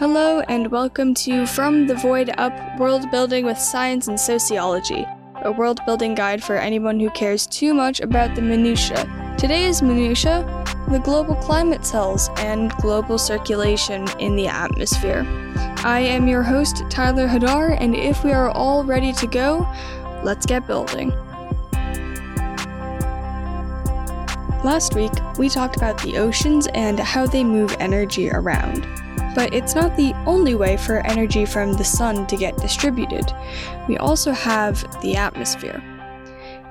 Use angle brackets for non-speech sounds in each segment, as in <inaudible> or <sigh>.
Hello, and welcome to From the Void Up World Building with Science and Sociology, a world building guide for anyone who cares too much about the minutiae. Today's minutiae the global climate cells and global circulation in the atmosphere. I am your host, Tyler Hadar, and if we are all ready to go, let's get building. Last week, we talked about the oceans and how they move energy around. But it's not the only way for energy from the sun to get distributed. We also have the atmosphere.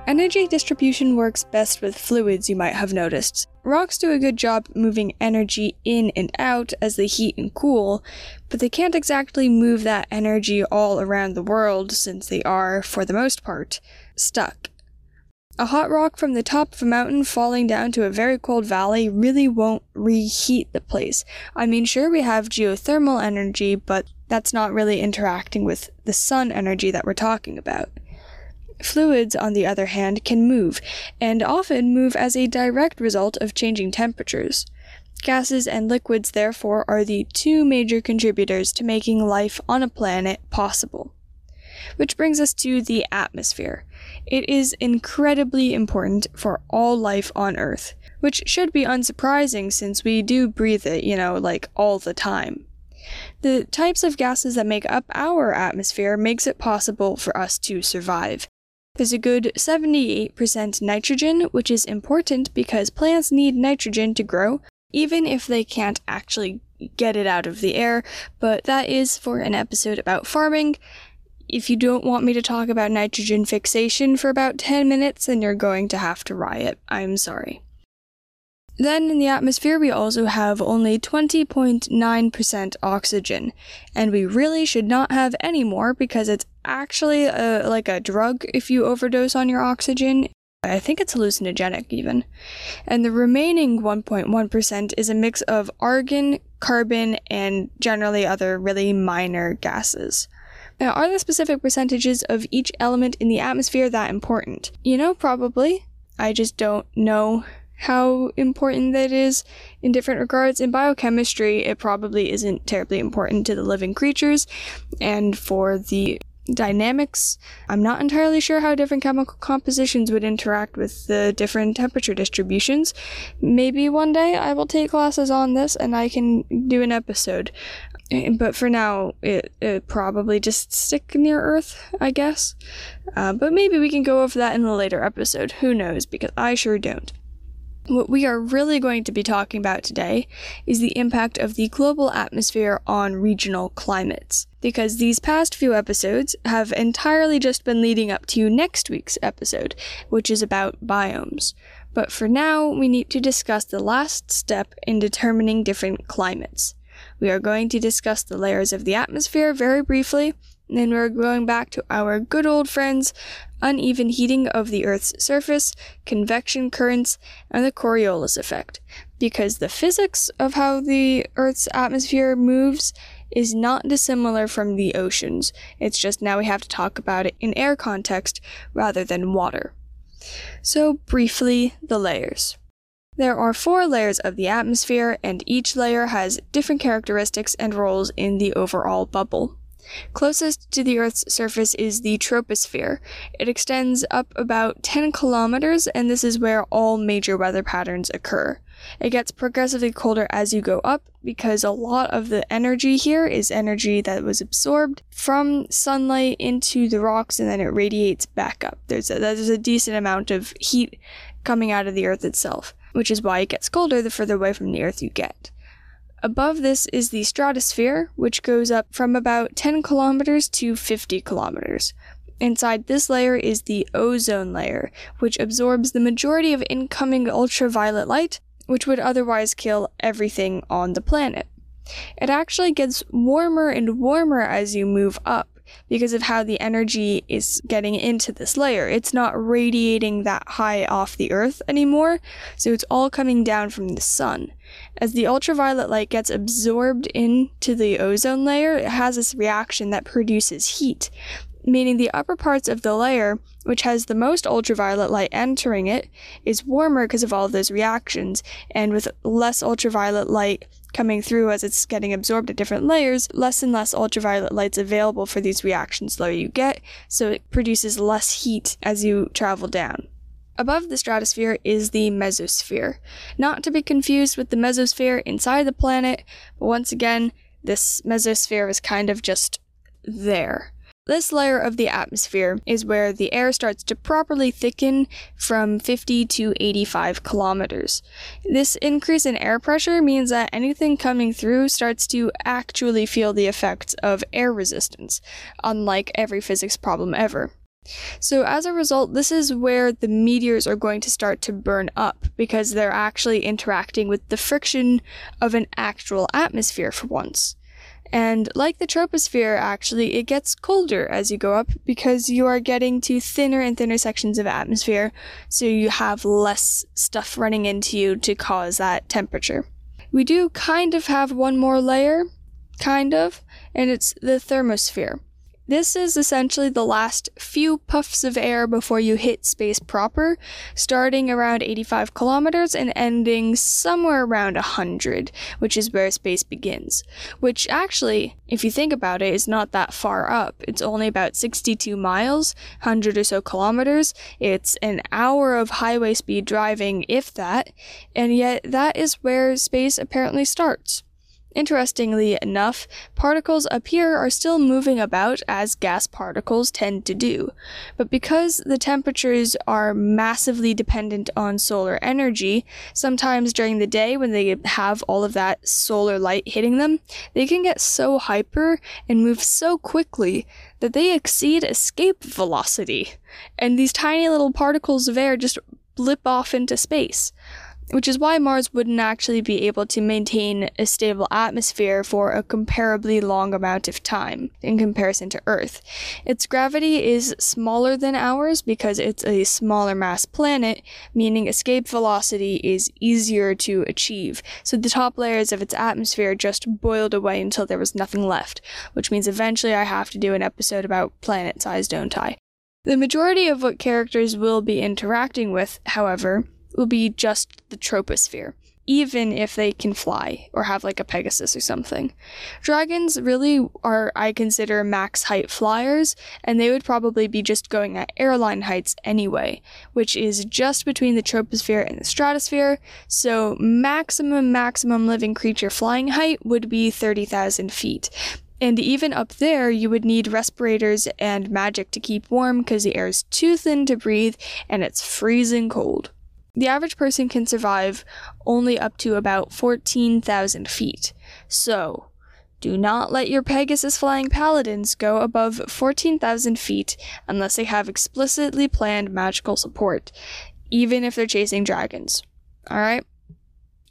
Energy distribution works best with fluids, you might have noticed. Rocks do a good job moving energy in and out as they heat and cool, but they can't exactly move that energy all around the world since they are, for the most part, stuck. A hot rock from the top of a mountain falling down to a very cold valley really won't reheat the place. I mean, sure, we have geothermal energy, but that's not really interacting with the sun energy that we're talking about. Fluids, on the other hand, can move, and often move as a direct result of changing temperatures. Gases and liquids, therefore, are the two major contributors to making life on a planet possible. Which brings us to the atmosphere. It is incredibly important for all life on Earth, which should be unsurprising since we do breathe it, you know, like all the time. The types of gases that make up our atmosphere makes it possible for us to survive. There's a good 78% nitrogen, which is important because plants need nitrogen to grow, even if they can't actually get it out of the air, but that is for an episode about farming, if you don't want me to talk about nitrogen fixation for about 10 minutes, then you're going to have to riot. I'm sorry. Then in the atmosphere, we also have only 20.9% oxygen, and we really should not have any more because it's actually a, like a drug if you overdose on your oxygen. I think it's hallucinogenic even. And the remaining 1.1% is a mix of argon, carbon, and generally other really minor gases. Now, are the specific percentages of each element in the atmosphere that important? You know, probably. I just don't know how important that is in different regards. In biochemistry, it probably isn't terribly important to the living creatures, and for the dynamics, I'm not entirely sure how different chemical compositions would interact with the different temperature distributions. Maybe one day I will take classes on this and I can do an episode. Eh, but for now, it, it probably just stick near Earth, I guess. Uh, but maybe we can go over that in a later episode. Who knows? Because I sure don't. What we are really going to be talking about today is the impact of the global atmosphere on regional climates. Because these past few episodes have entirely just been leading up to next week's episode, which is about biomes. But for now, we need to discuss the last step in determining different climates. We are going to discuss the layers of the atmosphere very briefly, and then we're going back to our good old friends uneven heating of the Earth's surface, convection currents, and the Coriolis effect. Because the physics of how the Earth's atmosphere moves is not dissimilar from the oceans. It's just now we have to talk about it in air context rather than water. So, briefly, the layers. There are four layers of the atmosphere, and each layer has different characteristics and roles in the overall bubble. Closest to the Earth's surface is the troposphere. It extends up about 10 kilometers, and this is where all major weather patterns occur. It gets progressively colder as you go up because a lot of the energy here is energy that was absorbed from sunlight into the rocks and then it radiates back up. There's a, there's a decent amount of heat coming out of the Earth itself which is why it gets colder the further away from the Earth you get. Above this is the stratosphere, which goes up from about 10 kilometers to 50 kilometers. Inside this layer is the ozone layer, which absorbs the majority of incoming ultraviolet light, which would otherwise kill everything on the planet. It actually gets warmer and warmer as you move up, because of how the energy is getting into this layer. It's not radiating that high off the Earth anymore, so it's all coming down from the sun. As the ultraviolet light gets absorbed into the ozone layer, it has this reaction that produces heat, meaning the upper parts of the layer, which has the most ultraviolet light entering it, is warmer because of all of those reactions, and with less ultraviolet light coming through as it's getting absorbed at different layers, less and less ultraviolet light's available for these reactions the lower you get, so it produces less heat as you travel down. Above the stratosphere is the mesosphere, not to be confused with the mesosphere inside the planet, but once again, this mesosphere is kind of just there. This layer of the atmosphere is where the air starts to properly thicken from 50 to 85 kilometers. This increase in air pressure means that anything coming through starts to actually feel the effects of air resistance, unlike every physics problem ever. So, as a result, this is where the meteors are going to start to burn up because they're actually interacting with the friction of an actual atmosphere for once. And like the troposphere, actually, it gets colder as you go up because you are getting to thinner and thinner sections of atmosphere, so you have less stuff running into you to cause that temperature. We do kind of have one more layer, kind of, and it's the thermosphere. This is essentially the last few puffs of air before you hit space proper, starting around 85 kilometers and ending somewhere around 100, which is where space begins. Which actually, if you think about it, is not that far up. It's only about 62 miles, 100 or so kilometers. It's an hour of highway speed driving, if that, and yet that is where space apparently starts. Interestingly enough, particles up here are still moving about as gas particles tend to do. But because the temperatures are massively dependent on solar energy, sometimes during the day when they have all of that solar light hitting them, they can get so hyper and move so quickly that they exceed escape velocity. And these tiny little particles of air just blip off into space which is why Mars wouldn't actually be able to maintain a stable atmosphere for a comparably long amount of time in comparison to Earth. Its gravity is smaller than ours because it's a smaller mass planet, meaning escape velocity is easier to achieve. So the top layers of its atmosphere just boiled away until there was nothing left, which means eventually I have to do an episode about planet size, don't I? The majority of what characters will be interacting with, however, will be just the troposphere, even if they can fly or have like a Pegasus or something. Dragons really are, I consider, max height flyers, and they would probably be just going at airline heights anyway, which is just between the troposphere and the stratosphere, so maximum, maximum living creature flying height would be 30,000 feet. And even up there, you would need respirators and magic to keep warm because the air is too thin to breathe and it's freezing cold. The average person can survive only up to about 14,000 feet. So, do not let your Pegasus flying paladins go above 14,000 feet unless they have explicitly planned magical support, even if they're chasing dragons. Alright?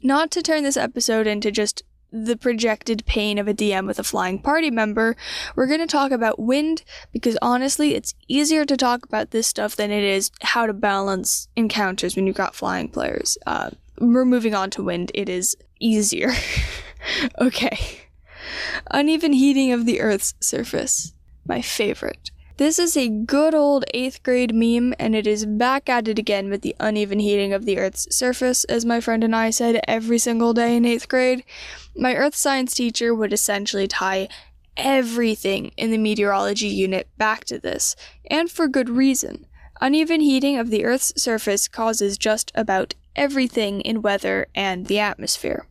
Not to turn this episode into just the projected pain of a DM with a flying party member, we're going to talk about wind because honestly, it's easier to talk about this stuff than it is how to balance encounters when you've got flying players. Uh, we're moving on to wind, it is easier. <laughs> okay. Uneven heating of the Earth's surface. My favorite. This is a good old 8th grade meme, and it is back at it again with the uneven heating of the Earth's surface, as my friend and I said every single day in 8th grade. My earth science teacher would essentially tie everything in the meteorology unit back to this, and for good reason. Uneven heating of the Earth's surface causes just about everything in weather and the atmosphere.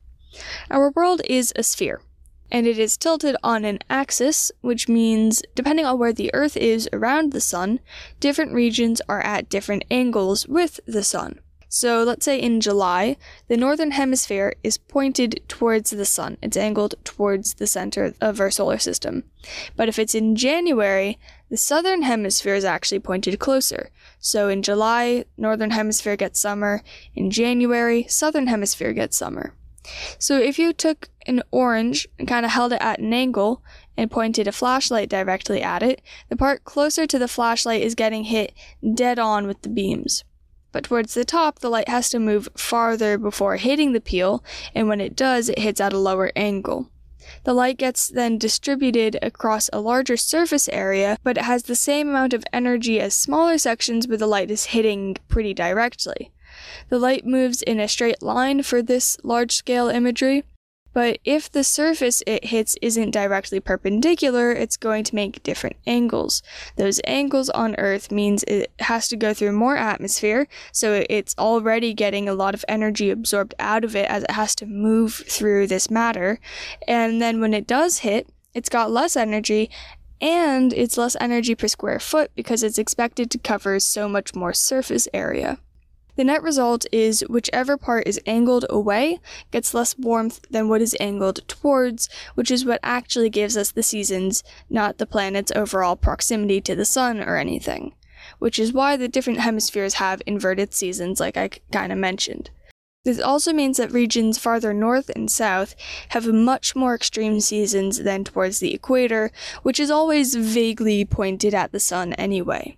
Our world is a sphere and it is tilted on an axis, which means depending on where the Earth is around the Sun, different regions are at different angles with the Sun. So let's say in July, the northern hemisphere is pointed towards the sun. It's angled towards the center of our solar system. But if it's in January, the southern hemisphere is actually pointed closer. So in July, northern hemisphere gets summer. In January, southern hemisphere gets summer. So if you took an orange and kind of held it at an angle and pointed a flashlight directly at it, the part closer to the flashlight is getting hit dead on with the beams. But towards the top, the light has to move farther before hitting the peel, and when it does, it hits at a lower angle. The light gets then distributed across a larger surface area, but it has the same amount of energy as smaller sections where the light is hitting pretty directly. The light moves in a straight line for this large scale imagery, But if the surface it hits isn't directly perpendicular, it's going to make different angles. Those angles on Earth means it has to go through more atmosphere, so it's already getting a lot of energy absorbed out of it as it has to move through this matter. And then when it does hit, it's got less energy and it's less energy per square foot because it's expected to cover so much more surface area. The net result is whichever part is angled away gets less warmth than what is angled towards, which is what actually gives us the seasons, not the planet's overall proximity to the sun or anything. Which is why the different hemispheres have inverted seasons, like I kind of mentioned. This also means that regions farther north and south have much more extreme seasons than towards the equator, which is always vaguely pointed at the sun anyway.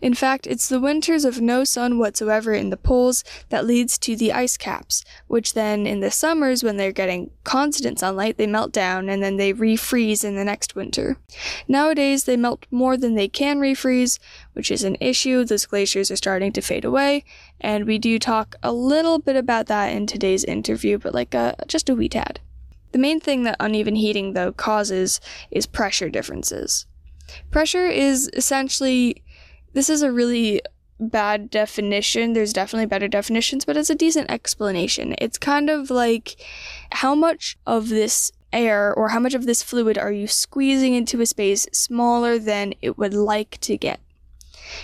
In fact, it's the winters of no sun whatsoever in the poles that leads to the ice caps, which then in the summers when they're getting constant sunlight, they melt down and then they refreeze in the next winter. Nowadays, they melt more than they can refreeze, which is an issue. Those glaciers are starting to fade away, and we do talk a little bit about that in today's interview, but like a, just a wee tad. The main thing that uneven heating, though, causes is pressure differences. Pressure is essentially this is a really bad definition. There's definitely better definitions, but it's a decent explanation. It's kind of like how much of this air or how much of this fluid are you squeezing into a space smaller than it would like to get.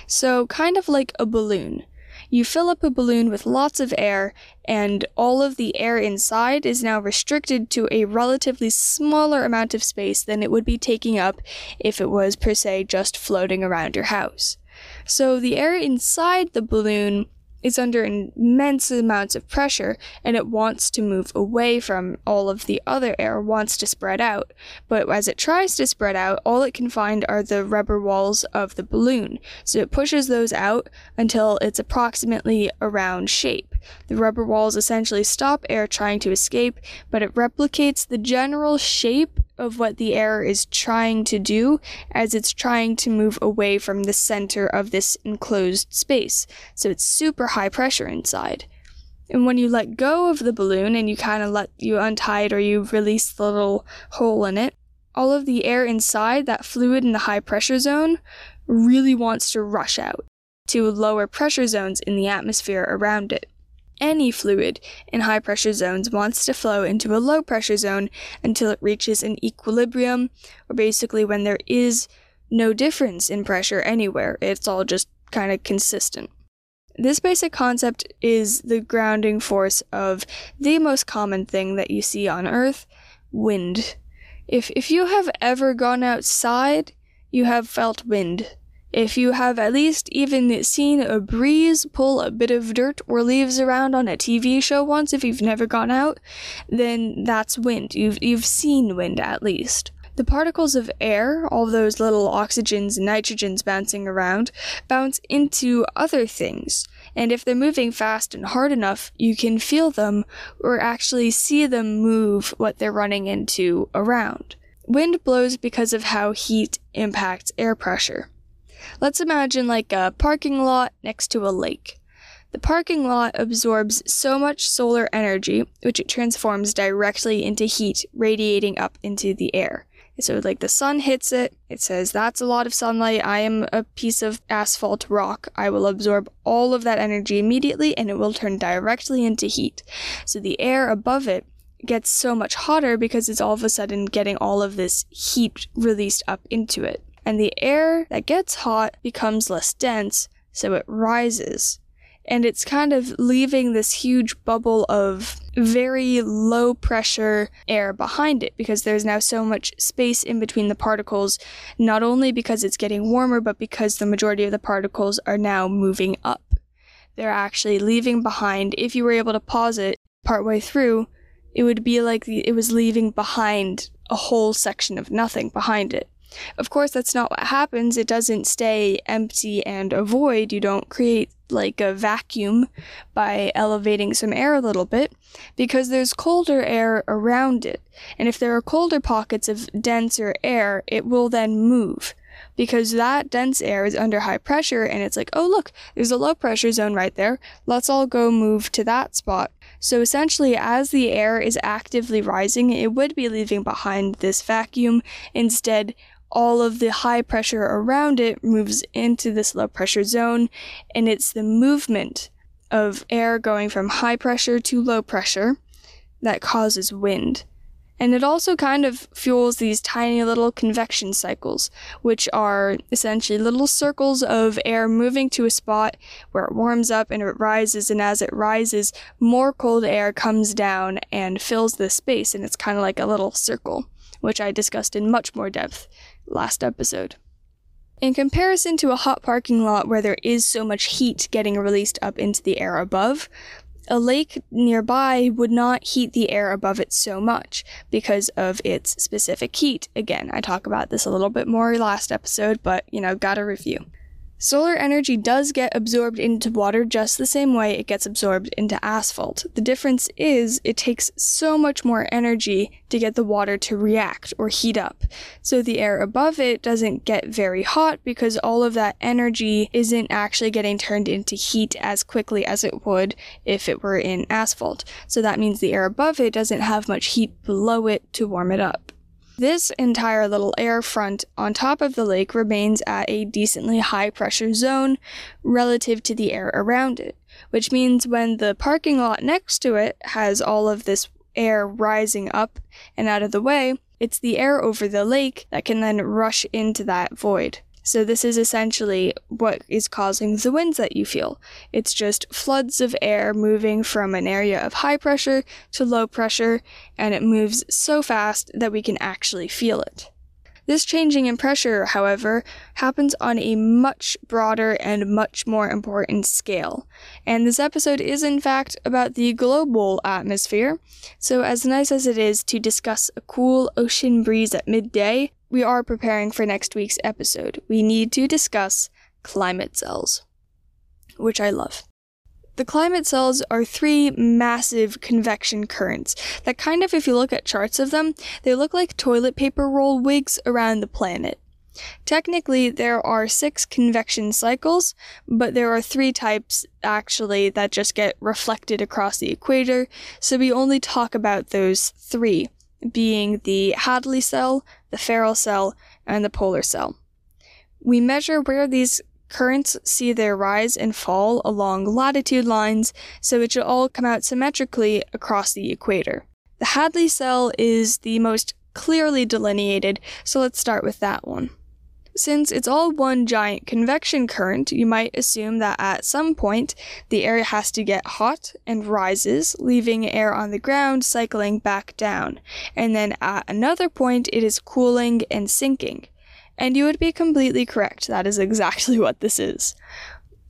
So, kind of like a balloon. You fill up a balloon with lots of air, and all of the air inside is now restricted to a relatively smaller amount of space than it would be taking up if it was, per se, just floating around your house. So the air inside the balloon is under immense amounts of pressure and it wants to move away from all of the other air, wants to spread out. But as it tries to spread out, all it can find are the rubber walls of the balloon. So it pushes those out until it's approximately a round shape. The rubber walls essentially stop air trying to escape, but it replicates the general shape of what the air is trying to do as it's trying to move away from the center of this enclosed space. So it's super high pressure inside. And when you let go of the balloon and you kind of let you untie it or you release the little hole in it, all of the air inside that fluid in the high pressure zone really wants to rush out to lower pressure zones in the atmosphere around it any fluid in high pressure zones wants to flow into a low pressure zone until it reaches an equilibrium, or basically when there is no difference in pressure anywhere. It's all just kind of consistent. This basic concept is the grounding force of the most common thing that you see on Earth wind. If, if you have ever gone outside, you have felt wind. If you have at least even seen a breeze pull a bit of dirt or leaves around on a TV show once, if you've never gone out, then that's wind. You've, you've seen wind at least. The particles of air, all those little oxygens and nitrogens bouncing around, bounce into other things. And if they're moving fast and hard enough, you can feel them or actually see them move what they're running into around. Wind blows because of how heat impacts air pressure. Let's imagine like a parking lot next to a lake. The parking lot absorbs so much solar energy, which it transforms directly into heat radiating up into the air. So, like the sun hits it, it says, That's a lot of sunlight. I am a piece of asphalt rock. I will absorb all of that energy immediately and it will turn directly into heat. So, the air above it gets so much hotter because it's all of a sudden getting all of this heat released up into it and the air that gets hot becomes less dense, so it rises. And it's kind of leaving this huge bubble of very low pressure air behind it because there's now so much space in between the particles, not only because it's getting warmer, but because the majority of the particles are now moving up. They're actually leaving behind, if you were able to pause it partway through, it would be like it was leaving behind a whole section of nothing behind it. Of course, that's not what happens. It doesn't stay empty and a void. You don't create like a vacuum by elevating some air a little bit because there's colder air around it. And if there are colder pockets of denser air, it will then move because that dense air is under high pressure and it's like, oh, look, there's a low pressure zone right there. Let's all go move to that spot. So essentially, as the air is actively rising, it would be leaving behind this vacuum. Instead, all of the high pressure around it moves into this low pressure zone, and it's the movement of air going from high pressure to low pressure that causes wind. And it also kind of fuels these tiny little convection cycles, which are essentially little circles of air moving to a spot where it warms up and it rises. And as it rises, more cold air comes down and fills the space. And it's kind of like a little circle, which I discussed in much more depth last episode. In comparison to a hot parking lot where there is so much heat getting released up into the air above, a lake nearby would not heat the air above it so much because of its specific heat. Again, I talk about this a little bit more last episode, but you know, gotta review. Solar energy does get absorbed into water just the same way it gets absorbed into asphalt. The difference is it takes so much more energy to get the water to react or heat up. So the air above it doesn't get very hot because all of that energy isn't actually getting turned into heat as quickly as it would if it were in asphalt. So that means the air above it doesn't have much heat below it to warm it up. This entire little air front on top of the lake remains at a decently high pressure zone relative to the air around it, which means when the parking lot next to it has all of this air rising up and out of the way, it's the air over the lake that can then rush into that void. So, this is essentially what is causing the winds that you feel. It's just floods of air moving from an area of high pressure to low pressure, and it moves so fast that we can actually feel it. This changing in pressure, however, happens on a much broader and much more important scale. And this episode is, in fact, about the global atmosphere. So, as nice as it is to discuss a cool ocean breeze at midday, we are preparing for next week's episode. We need to discuss climate cells, which I love. The climate cells are three massive convection currents that kind of, if you look at charts of them, they look like toilet paper roll wigs around the planet. Technically, there are six convection cycles, but there are three types actually that just get reflected across the equator, so we only talk about those three being the Hadley cell, the Ferrel cell, and the polar cell. We measure where these currents see their rise and fall along latitude lines, so it should all come out symmetrically across the equator. The Hadley cell is the most clearly delineated, so let's start with that one. Since it's all one giant convection current, you might assume that at some point the air has to get hot and rises, leaving air on the ground cycling back down, and then at another point it is cooling and sinking. And you would be completely correct, that is exactly <laughs> what this is.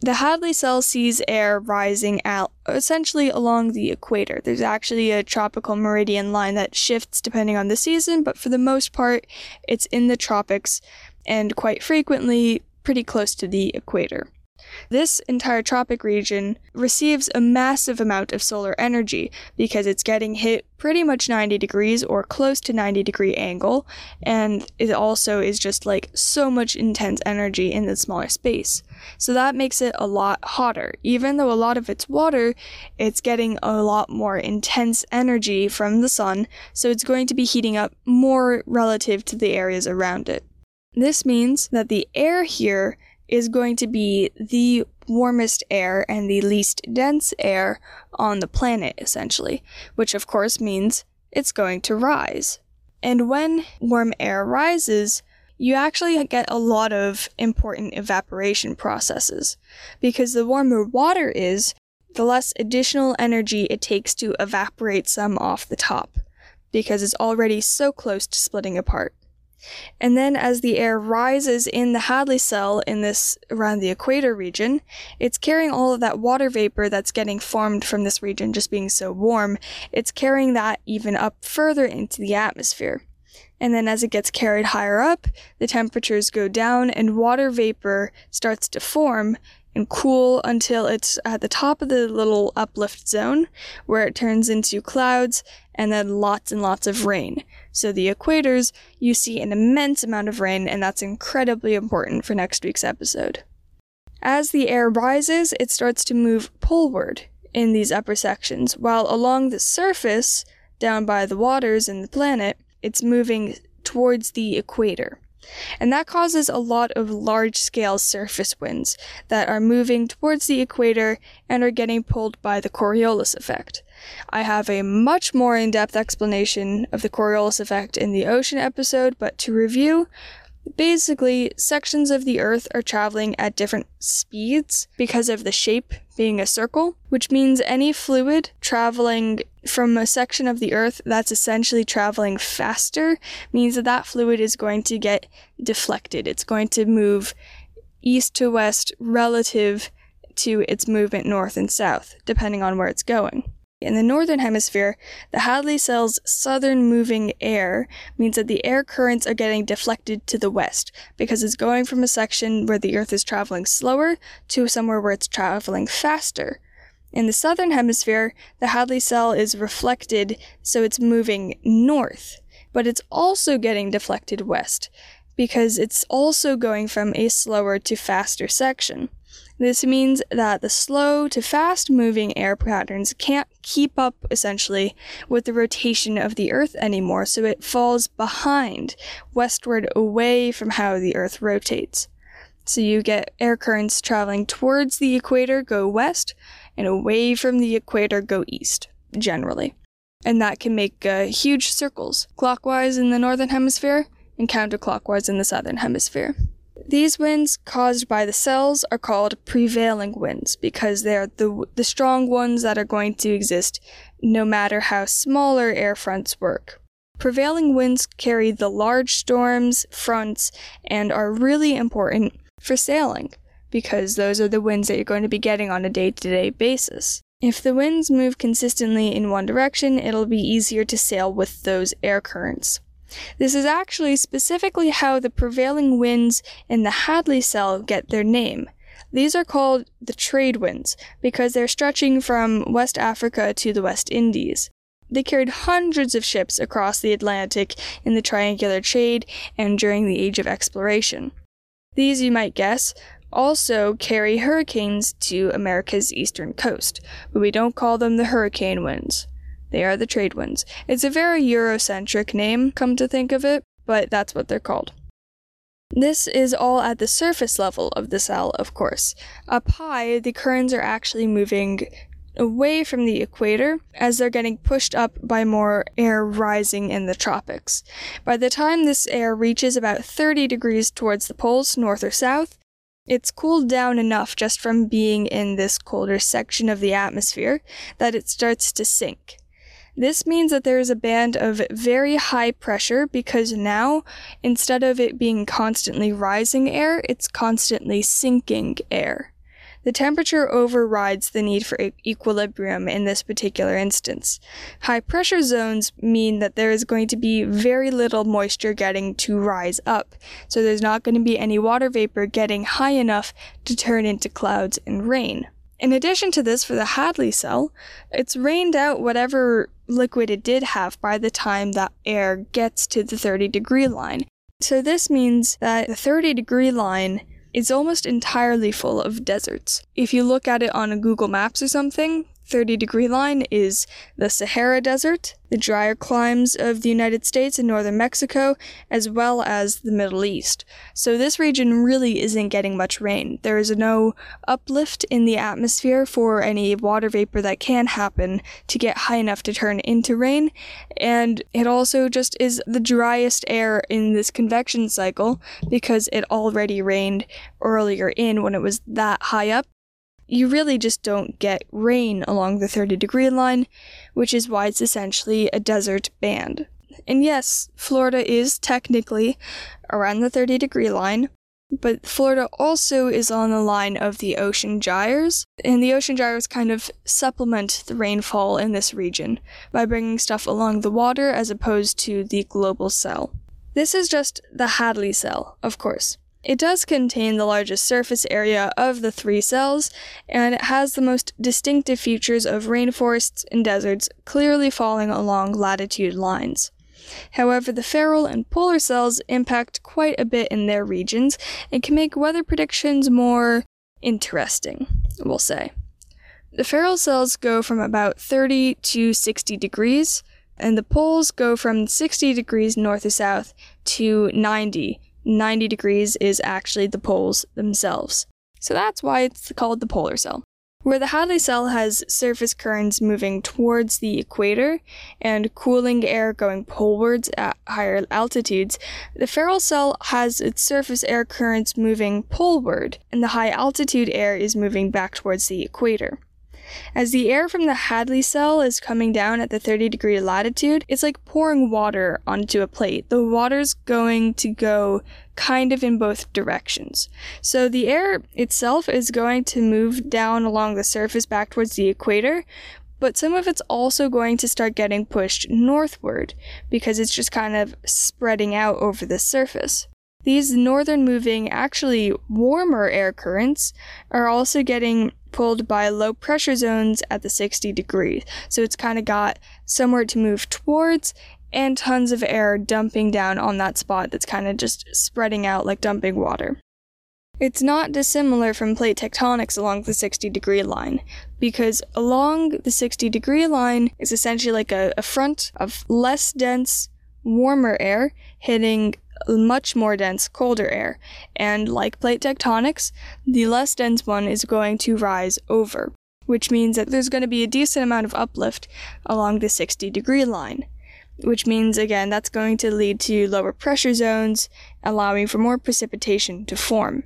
The Hadley cell sees air rising out essentially along the equator. There's actually a tropical meridian line that shifts depending on the season, but for the most part, it's in the tropics and quite frequently pretty close to the equator. This entire tropic region receives a massive amount of solar energy because it's getting hit pretty much 90 degrees or close to 90 degree angle, and it also is just like so much intense energy in the smaller space. So that makes it a lot hotter. Even though a lot of it's water, it's getting a lot more intense energy from the sun, so it's going to be heating up more relative to the areas around it. This means that the air here is going to be the warmest air and the least dense air on the planet, essentially, which of course means it's going to rise. And when warm air rises, you actually get a lot of important evaporation processes. Because the warmer water is, the less additional energy it takes to evaporate some off the top, because it's already so close to splitting apart. And then as the air rises in the Hadley cell in this around the equator region, it's carrying all of that water vapor that's getting formed from this region just being so warm. It's carrying that even up further into the atmosphere. And then as it gets carried higher up, the temperatures go down and water vapor starts to form and cool until it's at the top of the little uplift zone where it turns into clouds and then lots and lots of rain. So the equators, you see an immense amount of rain, and that's incredibly important for next week's episode. As the air rises, it starts to move poleward, in these upper sections, while along the surface, down by the waters in the planet, it's moving towards the equator. And that causes a lot of large scale surface winds that are moving towards the equator and are getting pulled by the Coriolis effect. I have a much more in depth explanation of the Coriolis effect in the ocean episode, but to review, Basically, sections of the Earth are traveling at different speeds because of the shape being a circle, which means any fluid traveling from a section of the Earth that's essentially traveling faster means that that fluid is going to get deflected. It's going to move east to west relative to its movement north and south, depending on where it's going. In the northern hemisphere, the Hadley cell's southern moving air means that the air currents are getting deflected to the west because it's going from a section where the Earth is traveling slower to somewhere where it's traveling faster. In the southern hemisphere, the Hadley cell is reflected, so it's moving north, but it's also getting deflected west because it's also going from a slower to faster section. This means that the slow to fast moving air patterns can't keep up essentially with the rotation of the Earth anymore, so it falls behind, westward away from how the Earth rotates. So you get air currents traveling towards the equator go west, and away from the equator go east, generally. And that can make uh, huge circles, clockwise in the northern hemisphere and counterclockwise in the southern hemisphere. These winds caused by the cells are called prevailing winds because they are the, the strong ones that are going to exist no matter how smaller air fronts work. Prevailing winds carry the large storms, fronts, and are really important for sailing because those are the winds that you're going to be getting on a day to day basis. If the winds move consistently in one direction, it'll be easier to sail with those air currents. This is actually specifically how the prevailing winds in the Hadley cell get their name. These are called the trade winds because they're stretching from West Africa to the West Indies. They carried hundreds of ships across the Atlantic in the triangular trade and during the Age of Exploration. These, you might guess, also carry hurricanes to America's eastern coast, but we don't call them the hurricane winds. They are the trade winds. It's a very Eurocentric name, come to think of it, but that's what they're called. This is all at the surface level of the cell, of course. Up high, the currents are actually moving away from the equator as they're getting pushed up by more air rising in the tropics. By the time this air reaches about 30 degrees towards the poles, north or south, it's cooled down enough just from being in this colder section of the atmosphere that it starts to sink. This means that there is a band of very high pressure because now, instead of it being constantly rising air, it's constantly sinking air. The temperature overrides the need for equilibrium in this particular instance. High pressure zones mean that there is going to be very little moisture getting to rise up, so there's not going to be any water vapor getting high enough to turn into clouds and rain. In addition to this, for the Hadley cell, it's rained out whatever liquid it did have by the time that air gets to the 30 degree line. So this means that the 30 degree line is almost entirely full of deserts. If you look at it on a Google Maps or something, 30 degree line is the Sahara Desert, the drier climes of the United States and northern Mexico, as well as the Middle East. So this region really isn't getting much rain. There is no uplift in the atmosphere for any water vapor that can happen to get high enough to turn into rain, and it also just is the driest air in this convection cycle because it already rained earlier in when it was that high up you really just don't get rain along the 30 degree line, which is why it's essentially a desert band. And yes, Florida is technically around the 30 degree line, but Florida also is on the line of the ocean gyres, and the ocean gyres kind of supplement the rainfall in this region by bringing stuff along the water as opposed to the global cell. This is just the Hadley cell, of course. It does contain the largest surface area of the three cells, and it has the most distinctive features of rainforests and deserts clearly falling along latitude lines. However, the Ferrel and polar cells impact quite a bit in their regions and can make weather predictions more interesting, we'll say. The Ferrel cells go from about 30 to 60 degrees, and the poles go from 60 degrees north to south to 90. 90 degrees is actually the poles themselves. So that's why it's called the polar cell. Where the Hadley cell has surface currents moving towards the equator and cooling air going polewards at higher altitudes, the Ferrel cell has its surface air currents moving poleward, and the high altitude air is moving back towards the equator. As the air from the Hadley cell is coming down at the 30 degree latitude, it's like pouring water onto a plate. The water's going to go kind of in both directions. So the air itself is going to move down along the surface back towards the equator, but some of it's also going to start getting pushed northward because it's just kind of spreading out over the surface. These northern moving, actually warmer air currents are also getting pulled by low pressure zones at the 60 degrees. So it's kind of got somewhere to move towards and tons of air dumping down on that spot that's kind of just spreading out like dumping water. It's not dissimilar from plate tectonics along the 60 degree line, because along the 60 degree line is essentially like a, a front of less dense, warmer air hitting much more dense, colder air, and like plate tectonics, the less dense one is going to rise over, which means that there's going to be a decent amount of uplift along the 60 degree line, which means again that's going to lead to lower pressure zones, allowing for more precipitation to form.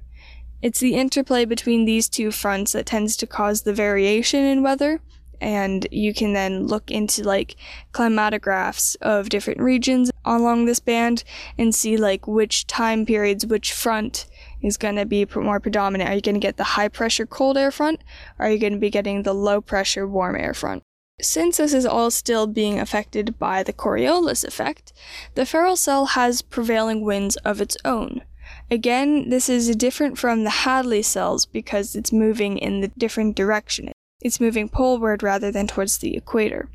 It's the interplay between these two fronts that tends to cause the variation in weather, and you can then look into like climatographs of different regions along this band and see like which time periods which front is going to be more predominant. Are you going to get the high pressure cold air front? Are you going to be getting the low pressure warm air front? Since this is all still being affected by the Coriolis effect, the Ferrel cell has prevailing winds of its own. Again, this is different from the Hadley cells because it's moving in the different direction. It's moving poleward rather than towards the equator.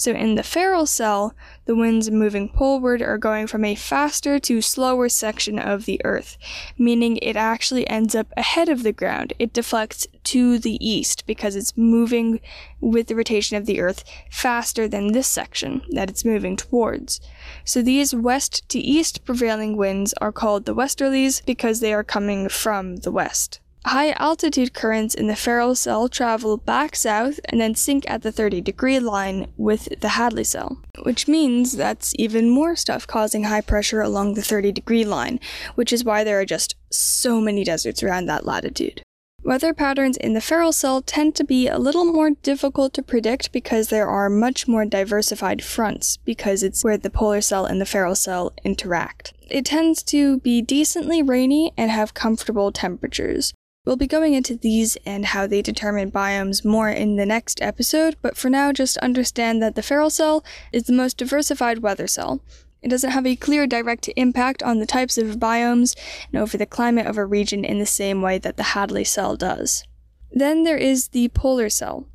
So in the Ferrel cell, the winds moving poleward are going from a faster to slower section of the Earth, meaning it actually ends up ahead of the ground. It deflects to the east because it's moving with the rotation of the Earth faster than this section that it's moving towards. So these west to east prevailing winds are called the westerlies because they are coming from the west. High altitude currents in the Ferrel cell travel back south and then sink at the 30 degree line with the Hadley cell, which means that's even more stuff causing high pressure along the 30 degree line, which is why there are just so many deserts around that latitude. Weather patterns in the Ferrel cell tend to be a little more difficult to predict because there are much more diversified fronts because it's where the polar cell and the Ferrel cell interact. It tends to be decently rainy and have comfortable temperatures. We'll be going into these and how they determine biomes more in the next episode, but for now, just understand that the Ferrel cell is the most diversified weather cell. It doesn't have a clear direct impact on the types of biomes and over the climate of a region in the same way that the Hadley cell does. Then there is the polar cell.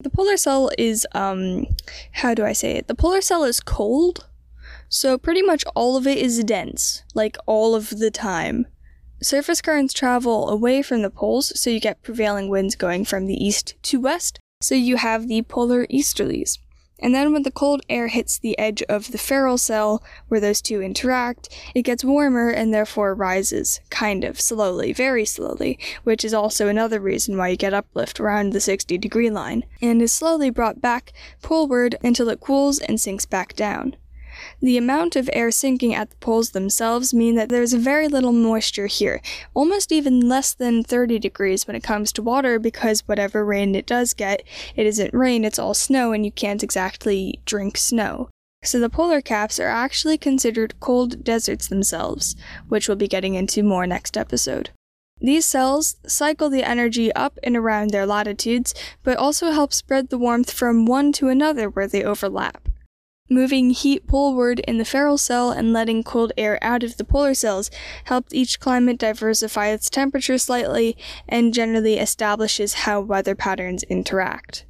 The polar cell is, um, how do I say it? The polar cell is cold, so pretty much all of it is dense, like all of the time. Surface currents travel away from the poles, so you get prevailing winds going from the east to west, so you have the polar easterlies. And then when the cold air hits the edge of the Ferrel cell, where those two interact, it gets warmer and therefore rises, kind of, slowly, very slowly, which is also another reason why you get uplift around the 60 degree line, and is slowly brought back poleward until it cools and sinks back down. The amount of air sinking at the poles themselves mean that there's very little moisture here, almost even less than 30 degrees when it comes to water because whatever rain it does get, it isn't rain, it's all snow and you can't exactly drink snow. So the polar caps are actually considered cold deserts themselves, which we'll be getting into more next episode. These cells cycle the energy up and around their latitudes, but also help spread the warmth from one to another where they overlap. Moving heat poleward in the Ferrel cell and letting cold air out of the polar cells helped each climate diversify its temperature slightly and generally establishes how weather patterns interact.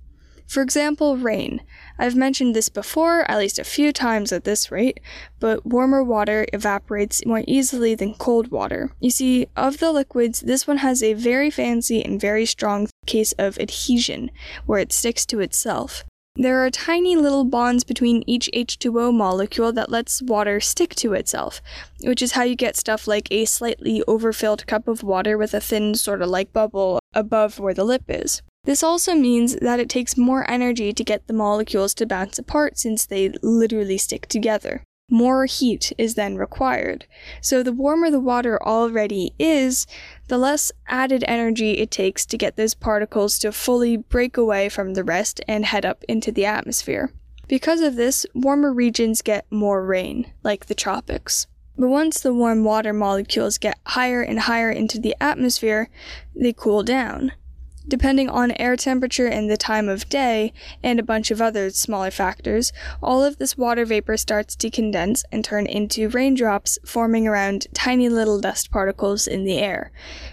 For example, rain. I've mentioned this before, at least a few times at this rate, but warmer water evaporates more easily than cold water. You see, of the liquids, this one has a very fancy and very strong case of adhesion, where it sticks to itself. There are tiny little bonds between each H2O molecule that lets water stick to itself, which is how you get stuff like a slightly overfilled cup of water with a thin sort of like bubble above where the lip is. This also means that it takes more energy to get the molecules to bounce apart since they literally stick together. More heat is then required. So the warmer the water already is, the less added energy it takes to get those particles to fully break away from the rest and head up into the atmosphere. Because of this, warmer regions get more rain, like the tropics. But once the warm water molecules get higher and higher into the atmosphere, they cool down. Depending on air temperature and the time of day, and a bunch of other smaller factors, all of this water vapor starts to condense and turn into raindrops, forming around tiny little dust particles in the air.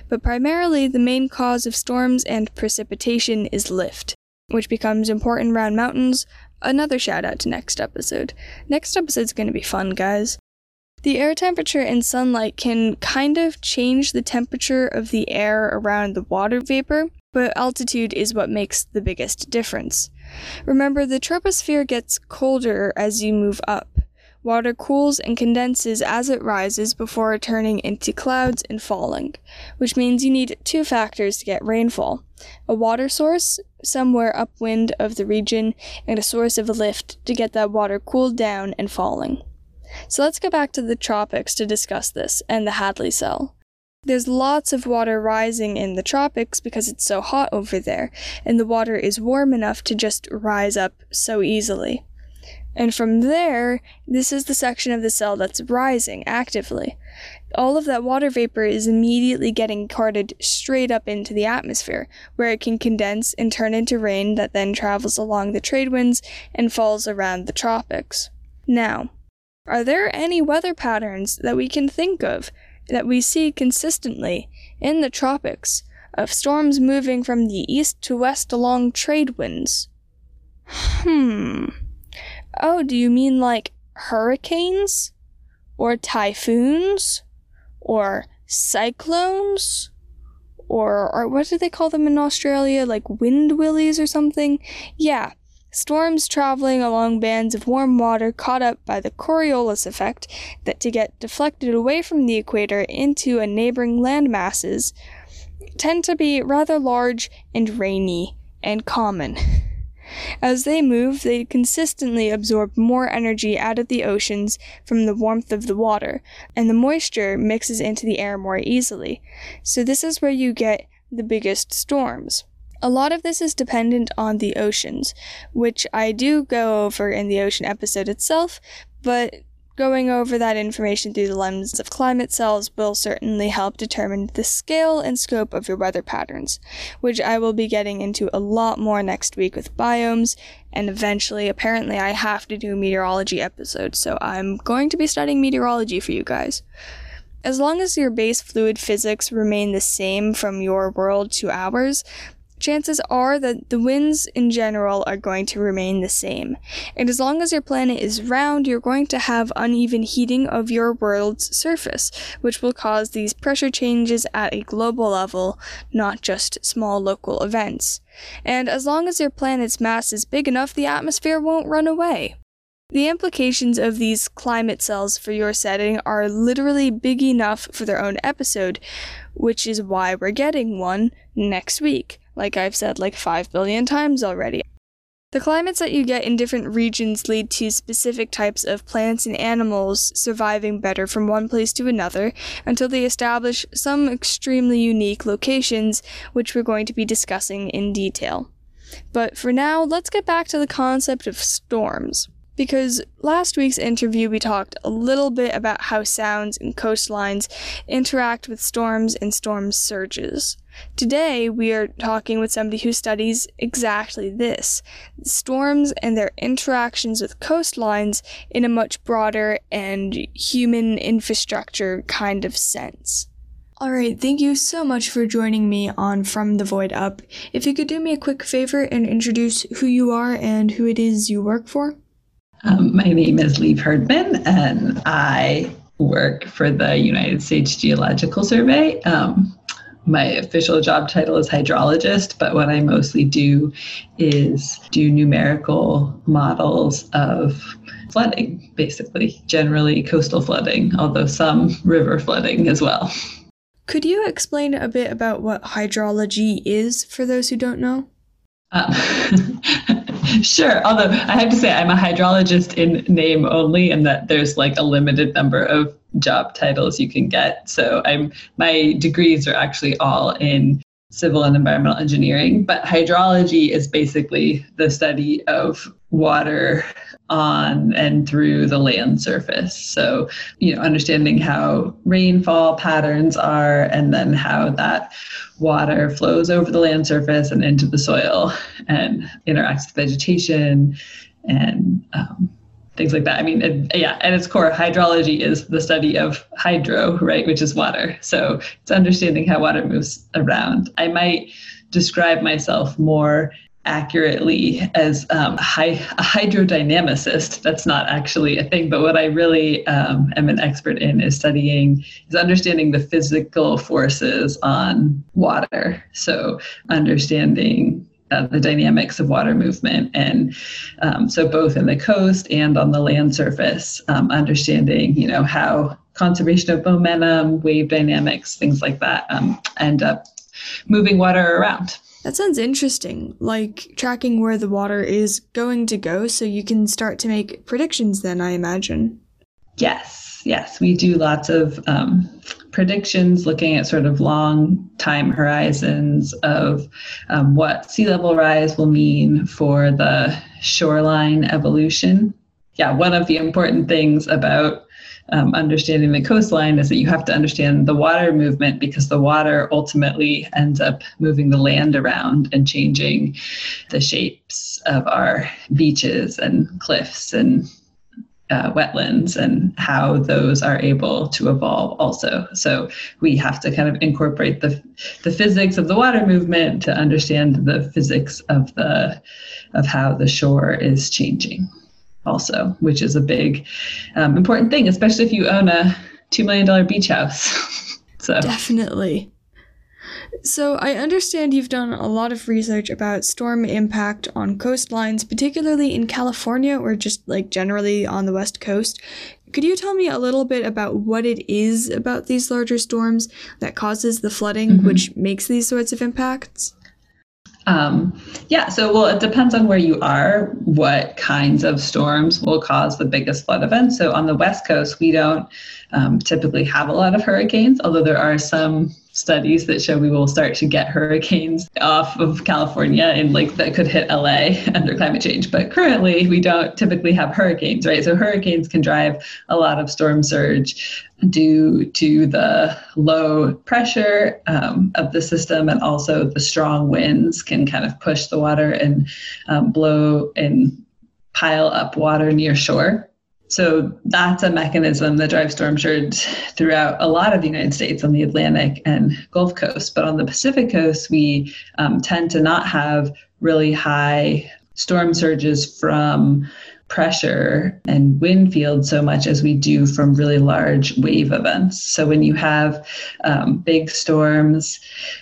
But primarily, the main cause of storms and precipitation is lift, which becomes important around mountains. Another shout out to next episode. Next episode's gonna be fun, guys. The air temperature and sunlight can kind of change the temperature of the air around the water vapor, but altitude is what makes the biggest difference. Remember, the troposphere gets colder as you move up. Water cools and condenses as it rises before turning into clouds and falling, which means you need two factors to get rainfall a water source, somewhere upwind of the region, and a source of lift to get that water cooled down and falling. So let's go back to the tropics to discuss this and the Hadley cell. There's lots of water rising in the tropics because it's so hot over there, and the water is warm enough to just rise up so easily. And from there, this is the section of the cell that's rising actively. All of that water vapor is immediately getting carted straight up into the atmosphere, where it can condense and turn into rain that then travels along the trade winds and falls around the tropics. Now, are there any weather patterns that we can think of that we see consistently in the tropics of storms moving from the east to west along trade winds. Hmm. Oh, do you mean like hurricanes? Or typhoons? Or cyclones? Or, or what do they call them in Australia? Like wind willies or something? Yeah, Storms traveling along bands of warm water caught up by the Coriolis effect that to get deflected away from the equator into a neighboring land masses tend to be rather large and rainy and common. <laughs> As they move, they consistently absorb more energy out of the oceans from the warmth of the water, and the moisture mixes into the air more easily. So, this is where you get the biggest storms. A lot of this is dependent on the oceans, which I do go over in the ocean episode itself, but going over that information through the lens of climate cells will certainly help determine the scale and scope of your weather patterns, which I will be getting into a lot more next week with biomes, and eventually, apparently, I have to do a meteorology episode, so I'm going to be studying meteorology for you guys. As long as your base fluid physics remain the same from your world to ours, chances are that the winds in general are going to remain the same. And as long as your planet is round, you're going to have uneven heating of your world's surface, which will cause these pressure changes at a global level, not just small local events. And as long as your planet's mass is big enough, the atmosphere won't run away. The implications of these climate cells for your setting are literally big enough for their own episode, which is why we're getting one next week like I've said like 5 billion times already. The climates that you get in different regions lead to specific types of plants and animals surviving better from one place to another until they establish some extremely unique locations, which we're going to be discussing in detail. But for now, let's get back to the concept of storms. Because last week's interview, we talked a little bit about how sounds and coastlines interact with storms and storm surges. Today, we are talking with somebody who studies exactly this storms and their interactions with coastlines in a much broader and human infrastructure kind of sense. Alright, thank you so much for joining me on From the Void Up. If you could do me a quick favor and introduce who you are and who it is you work for. Um, my name is Liv Herdman, and I work for the United States Geological Survey. Um, my official job title is hydrologist, but what I mostly do is do numerical models of flooding, basically, generally coastal flooding, although some river flooding as well. Could you explain a bit about what hydrology is for those who don't know? Um, <laughs> <laughs> sure. Although I have to say, I'm a hydrologist in name only, and that there's like a limited number of job titles you can get. So I'm my degrees are actually all in civil and environmental engineering, but hydrology is basically the study of water on and through the land surface. So, you know, understanding how rainfall patterns are and then how that water flows over the land surface and into the soil and interacts with vegetation and um, things like that. I mean, it, yeah, at its core, hydrology is the study of hydro, right, which is water. So it's understanding how water moves around. I might describe myself more accurately as um, a hydrodynamicist. That's not actually a thing, but what I really um, am an expert in is studying, is understanding the physical forces on water. So understanding uh, the dynamics of water movement. And um, so both in the coast and on the land surface, um, understanding, you know, how conservation of momentum, wave dynamics, things like that um, end up moving water around. That sounds interesting, like tracking where the water is going to go so you can start to make predictions then, I imagine. Yes, yes. We do lots of um, predictions looking at sort of long time horizons of um, what sea level rise will mean for the shoreline evolution. Yeah, one of the important things about um, understanding the coastline is that you have to understand the water movement because the water ultimately ends up moving the land around and changing the shapes of our beaches and cliffs and uh, wetlands and how those are able to evolve also. So we have to kind of incorporate the the physics of the water movement to understand the physics of the of how the shore is changing also, which is a big um, important thing, especially if you own a two million dollar beach house. <laughs> so definitely. So, I understand you've done a lot of research about storm impact on coastlines, particularly in California or just like generally on the West Coast. Could you tell me a little bit about what it is about these larger storms that causes the flooding, mm-hmm. which makes these sorts of impacts? Um, yeah, so well, it depends on where you are, what kinds of storms will cause the biggest flood events. So on the West Coast, we don't um, typically have a lot of hurricanes, although there are some studies that show we will start to get hurricanes off of California and like that could hit LA <laughs> under climate change. But currently, we don't typically have hurricanes, right? So hurricanes can drive a lot of storm surge due to the low pressure um, of the system and also the strong winds can kind of push the water and um, blow and pile up water near shore. So that's a mechanism that drives storm surge throughout a lot of the United States on the Atlantic and Gulf Coast. But on the Pacific Coast, we um, tend to not have really high storm surges from pressure and wind field so much as we do from really large wave events. So when you have um, big storms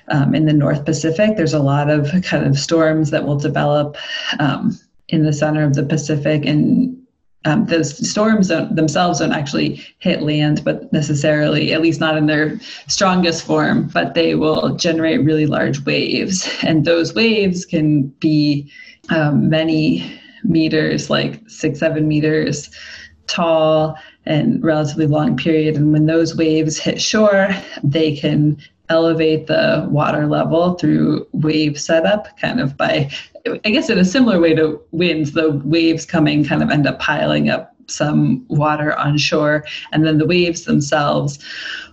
um, in the North Pacific, there's a lot of kind of storms that will develop um, in the center of the Pacific and um, those storms don't, themselves don't actually hit land, but necessarily, at least not in their strongest form, but they will generate really large waves. And those waves can be um, many meters, like six, seven meters tall and relatively long period. And when those waves hit shore, they can elevate the water level through wave setup, kind of by I guess in a similar way to winds, the waves coming kind of end up piling up some water on shore, and then the waves themselves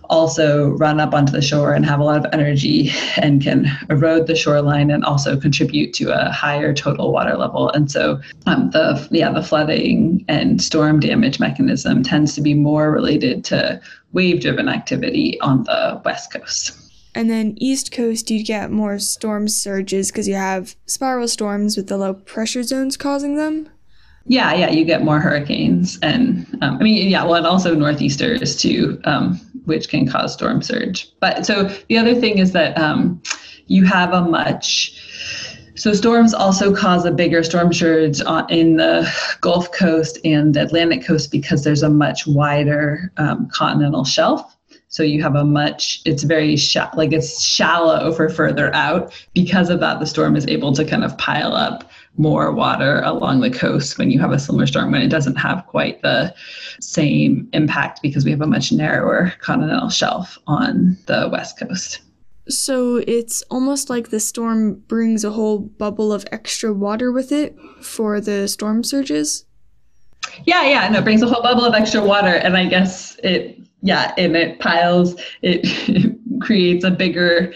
also run up onto the shore and have a lot of energy and can erode the shoreline and also contribute to a higher total water level. And so um, the yeah the flooding and storm damage mechanism tends to be more related to wave driven activity on the west coast. And then East Coast, you'd get more storm surges because you have spiral storms with the low pressure zones causing them. Yeah, yeah, you get more hurricanes, and um, I mean, yeah, well, and also northeasters too. Um, which can cause storm surge. But so the other thing is that um, you have a much so storms also cause a bigger storm surge in the Gulf Coast and the Atlantic Coast because there's a much wider um, continental shelf. So you have a much, it's very sh- like it's shallow for further out. Because of that, the storm is able to kind of pile up more water along the coast when you have a similar storm when it doesn't have quite the same impact because we have a much narrower continental shelf on the west coast. So it's almost like the storm brings a whole bubble of extra water with it for the storm surges. Yeah, yeah, and it brings a whole bubble of extra water, and I guess it, yeah, and it piles, it <laughs> creates a bigger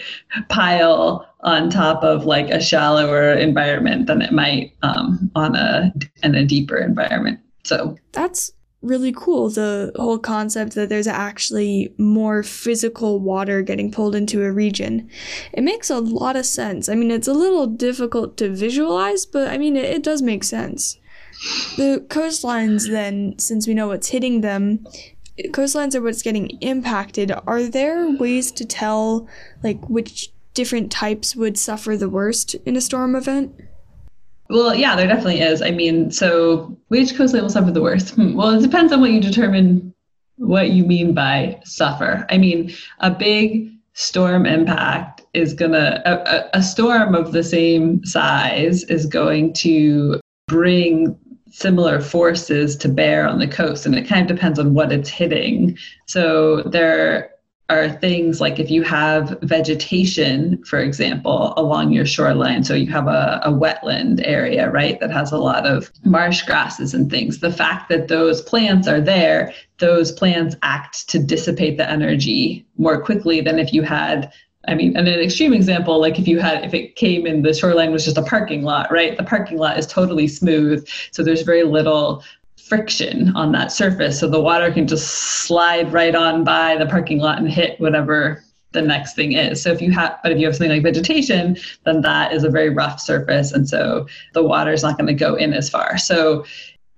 pile on top of like a shallower environment than it might um, on a in a deeper environment. So that's really cool the whole concept that there's actually more physical water getting pulled into a region. It makes a lot of sense. I mean, it's a little difficult to visualize, but I mean, it, it does make sense. The coastlines, then, since we know what's hitting them, coastlines are what's getting impacted. Are there ways to tell, like, which different types would suffer the worst in a storm event? Well, yeah, there definitely is. I mean, so which coastline will suffer the worst? Hmm. Well, it depends on what you determine what you mean by suffer. I mean, a big storm impact is gonna a, a storm of the same size is going to bring similar forces to bear on the coast and it kind of depends on what it's hitting so there are things like if you have vegetation, for example, along your shoreline. So you have a, a, wetland area, right, that has a lot of marsh grasses and things. The fact that those plants are there, those plants act to dissipate the energy more quickly than if you had. I mean, and an extreme example, like if you had, if it came in the shoreline was just a parking lot, right? The parking lot is totally smooth. So there's very little friction on that surface. So the water can just slide right on by the parking lot and hit whatever the next thing is. So if you have, but if you have something like vegetation, then that is a very rough surface. And so the water is not going to go in as far. So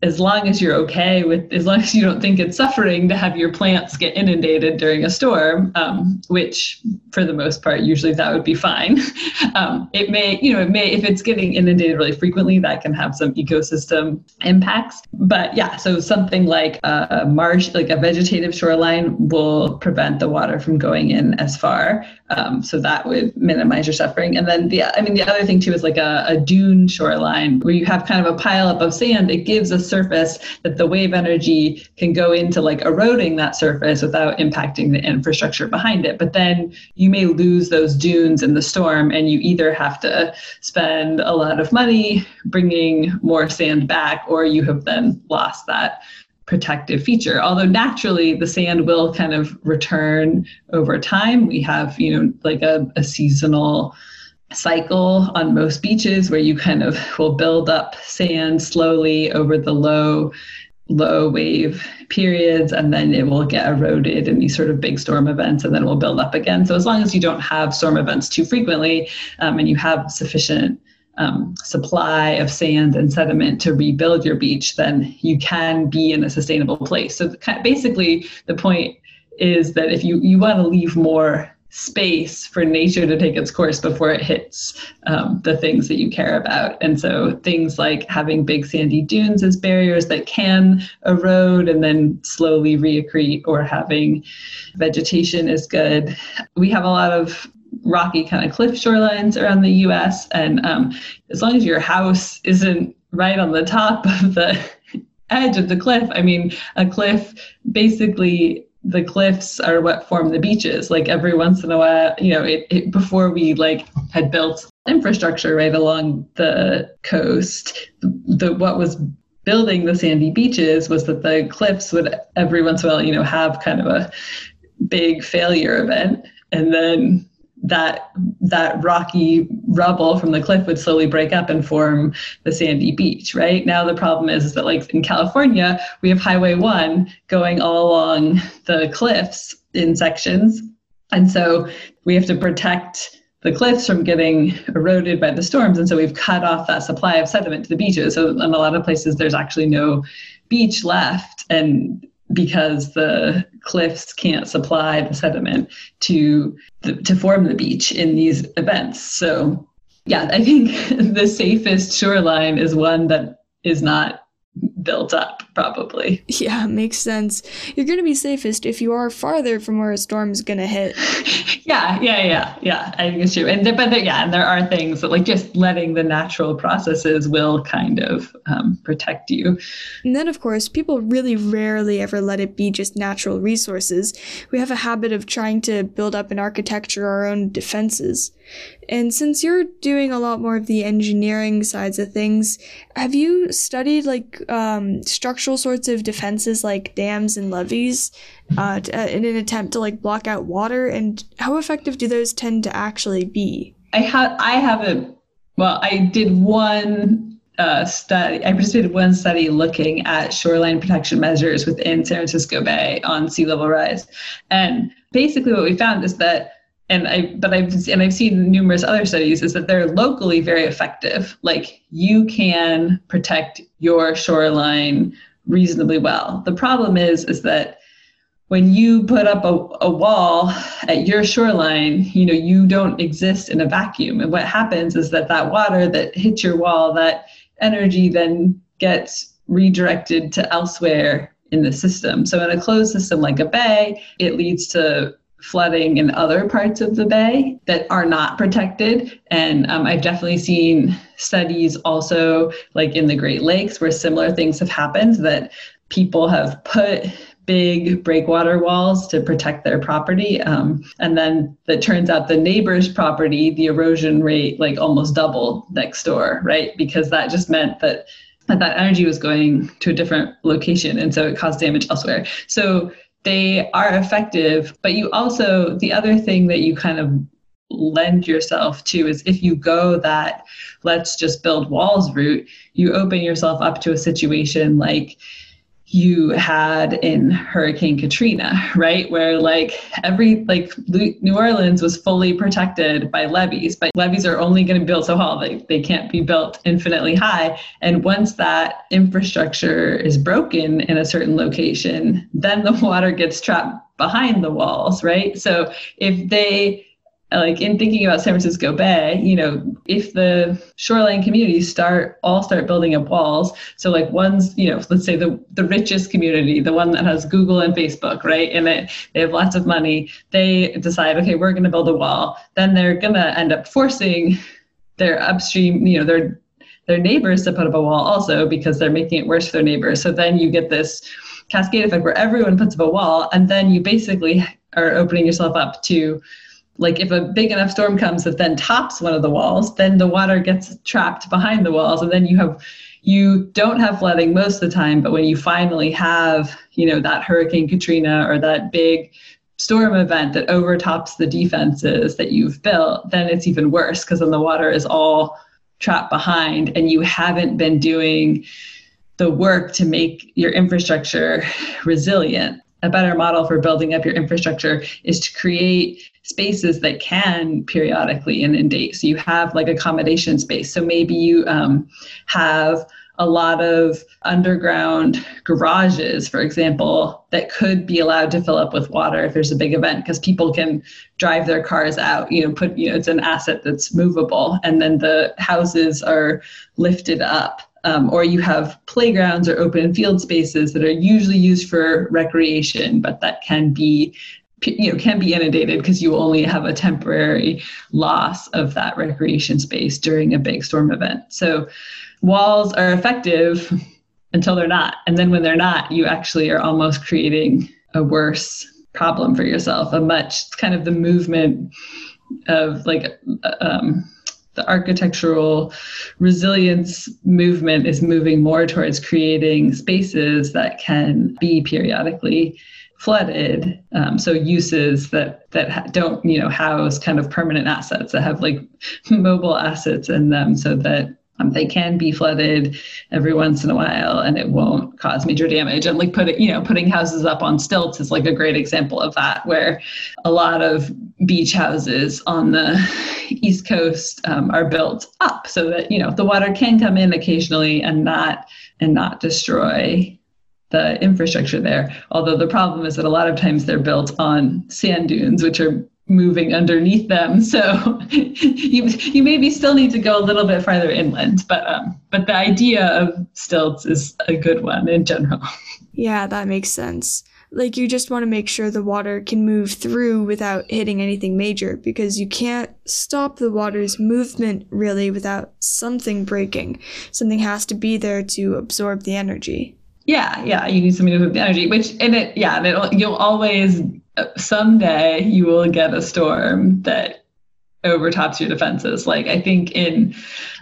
as long as you're okay with, as long as you don't think it's suffering to have your plants get inundated during a storm, um, which for the most part, usually that would be fine. <laughs> um, it may, you know, it may, if it's getting inundated really frequently, that can have some ecosystem impacts. But yeah, so something like a marsh, like a vegetative shoreline will prevent the water from going in as far. Um, so that would minimize your suffering. And then the, I mean, the other thing too is like a, a dune shoreline where you have kind of a pile up of sand. It gives a surface that the wave energy can go into like eroding that surface without impacting the infrastructure behind it. But then you may lose those dunes in the storm and you either have to spend a lot of money bringing more sand back or you have then lost that protective feature. Although naturally the sand will kind of return over time. We have, you know, like a, a seasonal cycle on most beaches where you kind of <laughs> will build up sand slowly over the low low wave periods and then it will get eroded in these sort of big storm events and then it will build up again so as long as you don't have storm events too frequently um, and you have sufficient um, supply of sand and sediment to rebuild your beach then you can be in a sustainable place so basically the point is that if you, you want to leave more space for nature to take its course before it hits um, the things that you care about. And so things like having big sandy dunes as barriers that can erode and then slowly reaccrete, or having vegetation is good. We have a lot of rocky kind of cliff shorelines around the US. And um, as long as your house isn't right on the top of the <laughs> edge of the cliff, I mean, a cliff basically the cliffs are what form the beaches. Like every once in a while, you know, it, it, before we like had built infrastructure right along the coast, the what was building the sandy beaches was that the cliffs would every once in a while, you know, have kind of a big failure event, and then that that rocky rubble from the cliff would slowly break up and form the sandy beach right? Now the problem is, is that like in california we have highway 1 going all along the cliffs in sections. And so we have to protect the cliffs from getting eroded by the storms. And so we've cut off that supply of sediment to the beaches. So in a lot of places there's actually no beach left. And because the cliffs can't supply the sediment to the, to form the beach in these events. So yeah, I think <laughs> the safest shoreline is one that is not built up probably. Yeah makes sense. You're going to be safest if you are farther from where a storm's going to hit. <laughs> Yeah yeah yeah yeah i think it's true. And but there, yeah and there are things that like just letting the natural processes will kind of um, protect you. And then of course people really rarely ever let it be just natural resources. We have a habit of trying to build up in architecture our own defenses. And since you're doing a lot more of the engineering sides of things, have you studied like um, structural sorts of defenses like dams and levees uh, to, uh, in an attempt to like block out water? And how effective do those tend to actually be? I have I haven't. Well, I did one uh, study. I participated one study looking at shoreline protection measures within San Francisco Bay on sea level rise, and basically what we found is that and I but I've and I've seen numerous other studies is that they're locally very effective. Like you can protect your shoreline reasonably well. The problem is is that when you put up a, a wall at your shoreline, you know, you don't exist in a vacuum. And what happens is that that water that hits your wall, that energy then gets redirected to elsewhere in the system. So in a closed system like a bay, it leads to flooding in other parts of the bay that are not protected. And um, I've definitely seen studies also, like in the Great Lakes, where similar things have happened that people have put big breakwater walls to protect their property. Um, and then it turns out the neighbor's property, the erosion rate like almost doubled next door, right? Because that just meant that that, that energy was going to a different location. And so it caused damage elsewhere. So they are effective, but you also, the other thing that you kind of lend yourself to is if you go that let's just build walls route, you open yourself up to a situation like you had in Hurricane Katrina, right? Where like every like New Orleans was fully protected by levees, but levees are only going to be built so tall; they they can't be built infinitely high. And once that infrastructure is broken in a certain location, then the <laughs> water gets trapped behind the walls, right? So if they like in thinking about San Francisco Bay, you know, if the shoreline communities start all start building up walls, so like one's, you know, let's say the the richest community, the one that has Google and Facebook, right? And it, they have lots of money, they decide, okay, we're to build a wall. Then they're to end up forcing their upstream, you know, their their neighbors to put up a wall also because they're making it worse for their neighbors. So then you get this cascade effect where everyone puts up a wall, and then you basically are opening yourself up to like if a big enough storm comes that then tops one of the walls, then the water gets trapped behind the walls, and then you have you don't have flooding most of the time, but when you finally have, you know, that Hurricane Katrina or that big storm event that overtops the defenses that you've built, then it's even worse because then the water is all trapped behind and you haven't been doing the work to make your infrastructure resilient. A better model for building up your infrastructure is to create spaces that can periodically inundate. So you have like accommodation space. So maybe you um, have a lot of underground garages, for example, that could be allowed to fill up with water if there's a big event because people can drive their cars out, you know, put, you know, it's an asset that's movable. And then the houses are lifted up. Um, or you have playgrounds or open field spaces that are usually used for recreation, but that can be you know can be inundated because you only have a temporary loss of that recreation space during a big storm event. So walls are effective until they're not and then when they're not you actually are almost creating a worse problem for yourself a much kind of the movement of like um, the architectural resilience movement is moving more towards creating spaces that can be periodically flooded. Um, so uses that that don't you know house kind of permanent assets that have like <laughs> mobile assets in them, so that um, they can be flooded every once in a while and it won't cause major damage. And like putting you know putting houses up on stilts is like a great example of that, where a lot of beach houses on the <laughs> east coast um, are built up so that you know the water can come in occasionally and not and not destroy the infrastructure there. Although the problem is that a lot of times they're built on sand dunes, which are moving underneath them. <laughs> So you you maybe still need to go a little bit farther inland. But um, but the idea of stilts is a good one in general. <laughs> Yeah, that makes sense. Like you just want to make sure the water can move through without hitting anything major because you can't stop the water's movement really without something breaking. Something has to be there to absorb the energy. Yeah, yeah, you need something to move the energy, which and it yeah, and it, you'll always someday you will get a storm that overtops your defenses. Like I think in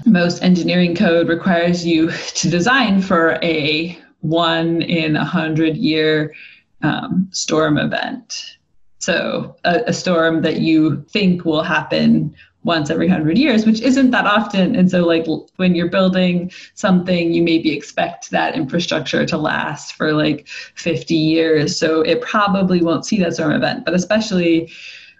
most engineering code requires you to design for a one in a hundred year um, storm event. So a, a storm that you think will happen once every 100 years which isn't that often. And so like when you're building something you maybe expect that infrastructure to last for like 50 years. So it probably won't see that storm event. But especially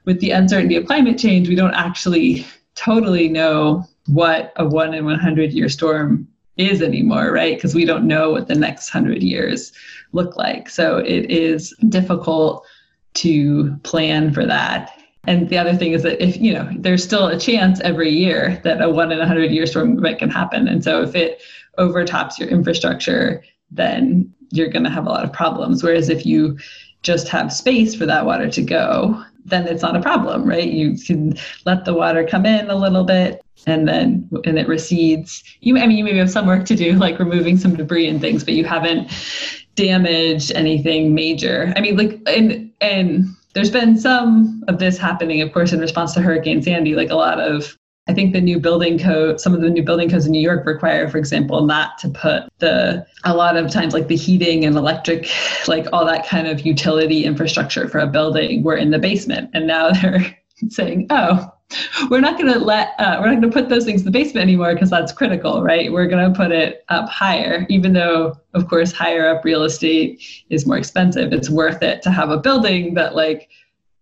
with the uncertainty of climate change we don't actually totally know what a 1 in 100 year storm is anymore right? Because we don't know what the next 100 years look like. So it is difficult to plan for that and the other thing is that if, you know, there's still a chance every year that a one in a hundred year storm event can happen. And so if it overtops your infrastructure, then you're going to have a lot of problems. Whereas if you just have space for that water to go, then it's not a problem, right? You can let the water come in a little bit and then and it recedes. You I mean you maybe have some work to do, like removing some debris and things, but you haven't damaged anything major. I mean like and and there's been some of this happening, of course, in response to Hurricane Sandy. Like a lot of, I think the new building code, some of the new building codes in New York require, for example, not to put the, a lot of times like the heating and electric, <laughs> like all that kind of utility infrastructure for a building were in the basement. And now <laughs> they're saying, oh, <laughs> we're not going to let uh, we're not going to put those things in the basement anymore because that's critical right? We're going to put it up higher even though of course higher up real estate is more expensive. It's worth it to have a building that like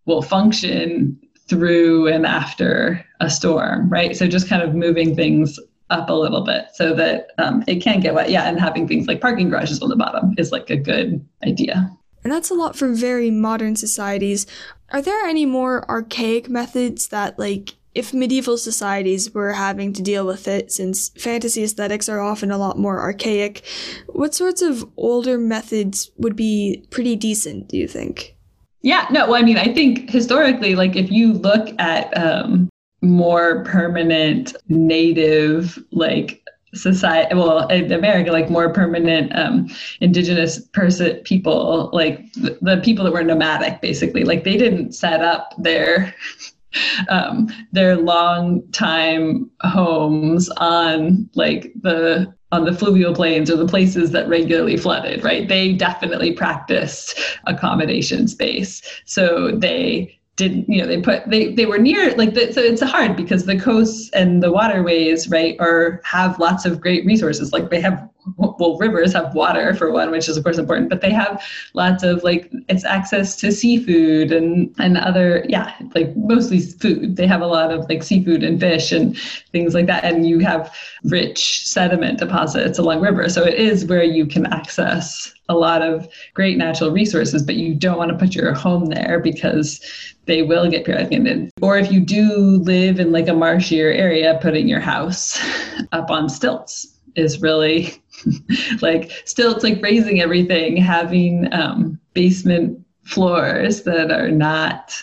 will function through and after a storm right? So just kind of moving things up a little bit so that um, it can get wet. Yeah and having things like parking garages on the bottom is like a good idea. And that's a lot for very modern societies. Are there any more archaic methods that, like, if medieval societies were having to deal with it, since fantasy aesthetics are often a lot more archaic, what sorts of older methods would be pretty decent, do you think? Yeah, no, well, I mean, I think historically, like, if you look at um, more permanent native, like, society well in america like more permanent um, indigenous person people like the, the, people that were nomadic basically. Like they didn't set up their <laughs> um, their long time homes on like the on the fluvial plains or the places that regularly flooded right? They definitely practiced accommodation space. So they didn't you know they put they they were near like the, so it's hard because the coasts and the waterways right are have lots of great resources. Like they have <laughs> well rivers have water for one which is of course important but they have lots of like it's access to seafood and and other yeah like mostly food. They have a lot of like seafood and fish and things like that and you have rich sediment deposits along river. So it is where you can access a lot of great natural resources but you don't want to put your home there because they will get periodically or if you do live in like a marshier area putting your house <laughs> up on stilts is really <laughs> like still it's like raising everything having um, basement floors that are not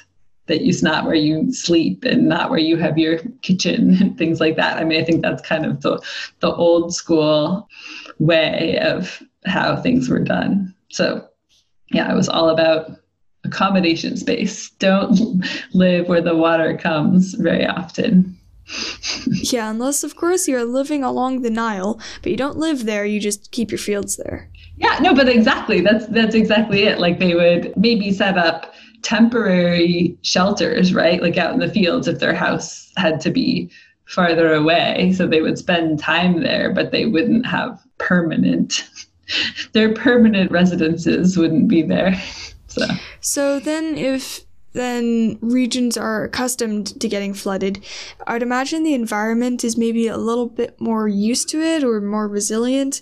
that is not where you sleep and not where you have your kitchen <laughs> and things like that. I mean i think that's kind of the the old school way of how things were done. So yeah it was all about accommodation space. Don't <laughs> live where the water comes very often yeah, unless of course you're living along the Nile, but you don't live there, you just keep your fields there. Yeah, no, but exactly. That's that's exactly it. Like they would maybe set up temporary shelters, right? Like out in the fields if their house had to be farther away, so they would spend time there, but they wouldn't have permanent their permanent residences wouldn't be there. So So then if then regions are accustomed to getting flooded. I'd imagine the environment is maybe a little bit more used to it or more resilient.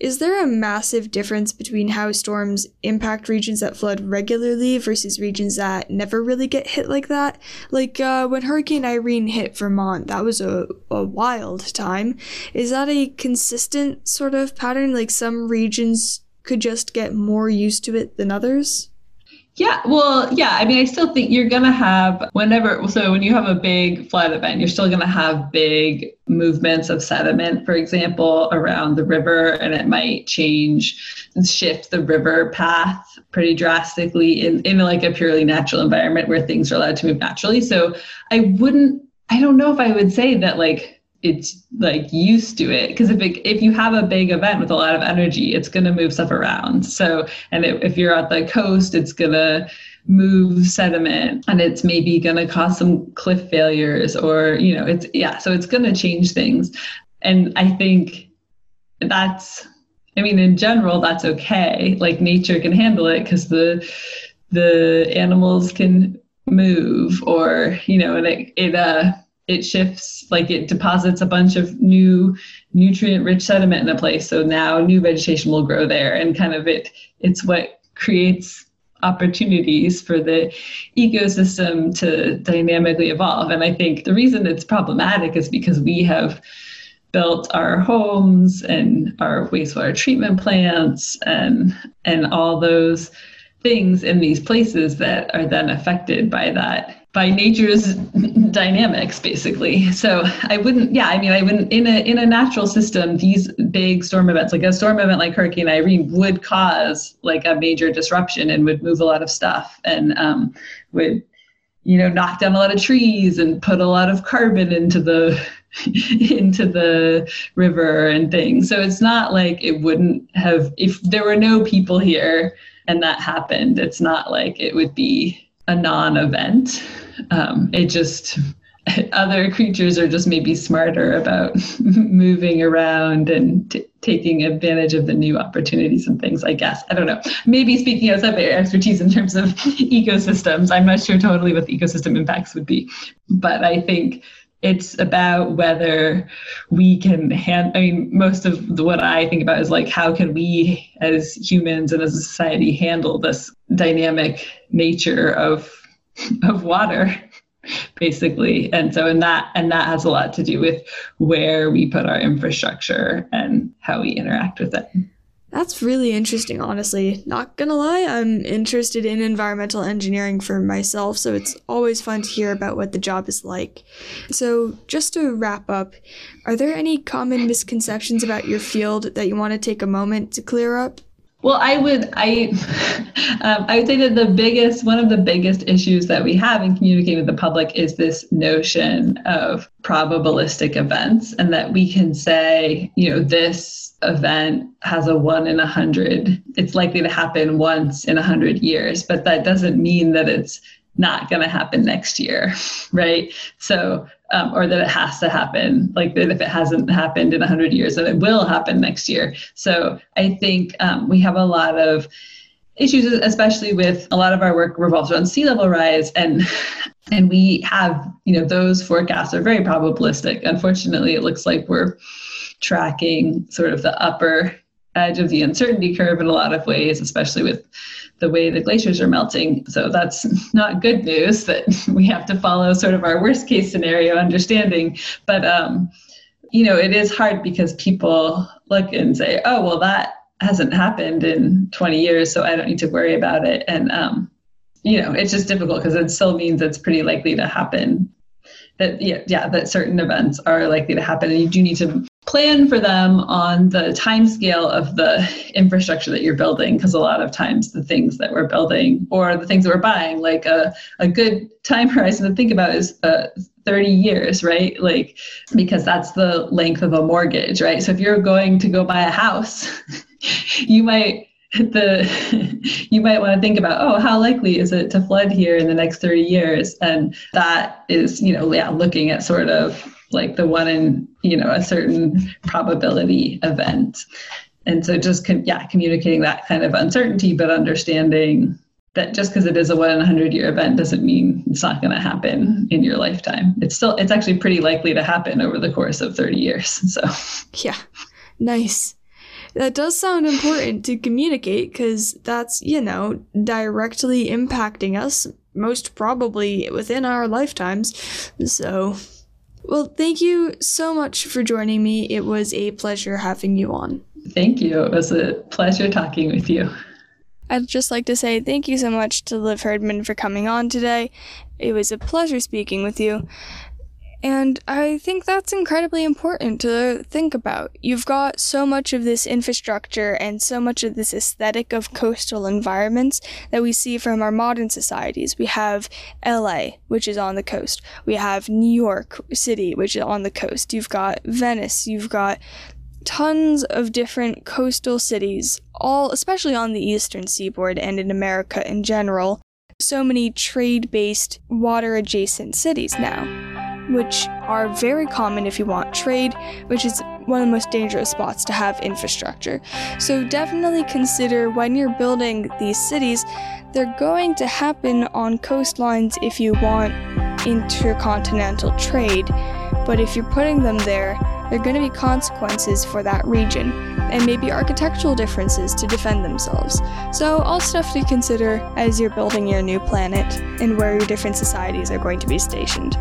Is there a massive difference between how storms impact regions that flood regularly versus regions that never really get hit like that? Like uh, when Hurricane Irene hit Vermont, that was a, a wild time. Is that a consistent sort of pattern? Like some regions could just get more used to it than others? Yeah, well, yeah. I mean, I still think you're going to have, whenever, so when you have a big flood event, you're still going to have big movements of sediment, for example, around the river, and it might change, shift the river path pretty drastically in, in like a purely natural environment where things are allowed to move naturally. So I wouldn't, I don't know if I would say that like it's like used to it. Because if it, if you have a big event with a lot of energy it's going to move stuff around. So and it, if you're at the coast it's going to move sediment and it's maybe going to cause some cliff failures or you know it's yeah so it's going to change things. And i think that's i mean in general that's okay. Like nature can handle it because the the animals can move or you know and it it uh it shifts like it deposits a bunch of new nutrient rich sediment in a place. So now new vegetation will grow there and kind of it it's what creates opportunities for the ecosystem to dynamically evolve. And i think the reason it's problematic is because we have built our homes and our wastewater treatment plants and and all those things in these places that are then affected by that by nature's <laughs> dynamics basically. So i wouldn't yeah i mean i wouldn't in a in a natural system these big storm events like a storm event like hurricane irene would cause like a major disruption and would move a lot of stuff and um, would you know knock down a lot of trees and put a lot of carbon into the <laughs> into the river and things. So it's not like it wouldn't have if there were no people here and that happened it's not like it would be a non-event um, it just <laughs> other creatures are just maybe smarter about <laughs> moving around and t- taking advantage of the new opportunities and things i guess. I don't know. Maybe speaking outside of their expertise in terms of <laughs> ecosystems. I'm not sure totally what the ecosystem impacts would be. But i think it's about whether we can hand i mean most of the, what i think about is like how can we as humans and as a society handle this dynamic nature of <laughs> of water basically and so in that and that has a lot to do with where we put our infrastructure and how we interact with it that's really interesting, honestly. Not gonna lie, I'm interested in environmental engineering for myself, so it's always fun to hear about what the job is like. So, just to wrap up, are there any common misconceptions about your field that you want to take a moment to clear up? Well, I would I <laughs> um, I would say that the biggest one of the biggest issues that we have in communicating with the public is this notion of probabilistic events, and that we can say, you know, this event has a one in a hundred. It's likely to happen once in a hundred years, but that doesn't mean that it's not going to happen next year, <laughs> right? So, um, or that it has to happen, like that if it hasn't happened in 100 years, then it will happen next year. So, I think um, we have a lot of issues, especially with a lot of our work revolves around sea level rise, and <laughs> and we have, you know, those forecasts are very probabilistic. Unfortunately, it looks like we're tracking sort of the upper edge of the uncertainty curve in a lot of ways, especially with the way the glaciers are melting. So that's <laughs> not good news that <laughs> we have to follow sort of our worst case scenario understanding. But, um, you know, it is hard because people look and say, oh, well, that hasn't happened in 20 years, so I don't need to worry about it. And, um, you know, it's just difficult because it still means it's pretty likely to happen that yeah, yeah that certain events are likely to happen and you do need to plan for them on the time scale of the infrastructure that you're building because a lot of times the things that we're building or the things that we're buying like a, a good time <laughs> horizon to think about is uh, 30 years right? Like because that's the length of a mortgage right? So if you're going to go buy a house <laughs> you might the <laughs> you might want to think about oh how likely is it to flood here in the next 30 years? And that is you know yeah looking at sort of like the one in you know a certain probability event and so just yeah communicating that kind of uncertainty but understanding that just because it is a one in a hundred year event doesn't mean it's not going to happen in your lifetime. It's still it's actually pretty likely to happen over the course of 30 years. <laughs> So yeah, nice. That does sound important to communicate because that's, you know, directly impacting us, most probably within our lifetimes. So, well, thank you so much for joining me. It was a pleasure having you on. Thank you. It was a pleasure talking with you. I'd just like to say thank you so much to Liv Herdman for coming on today. It was a pleasure speaking with you. And I think that's incredibly important to think about. You've got so much of this infrastructure and so much of this aesthetic of coastal environments that we see from our modern societies. We have LA, which is on the coast. We have New York City, which is on the coast. You've got Venice. You've got tons of different coastal cities, all especially on the eastern seaboard and in America in general. So many trade based water adjacent cities now, which are very common if you want trade, which is one of the most dangerous spots to have infrastructure. So definitely consider when you're building these cities, they're going to happen on coastlines if you want intercontinental trade. But if you're putting them there, there are going to be consequences for that region, and maybe architectural differences to defend themselves. So, all stuff to consider as you're building your new planet and where your different societies are going to be stationed.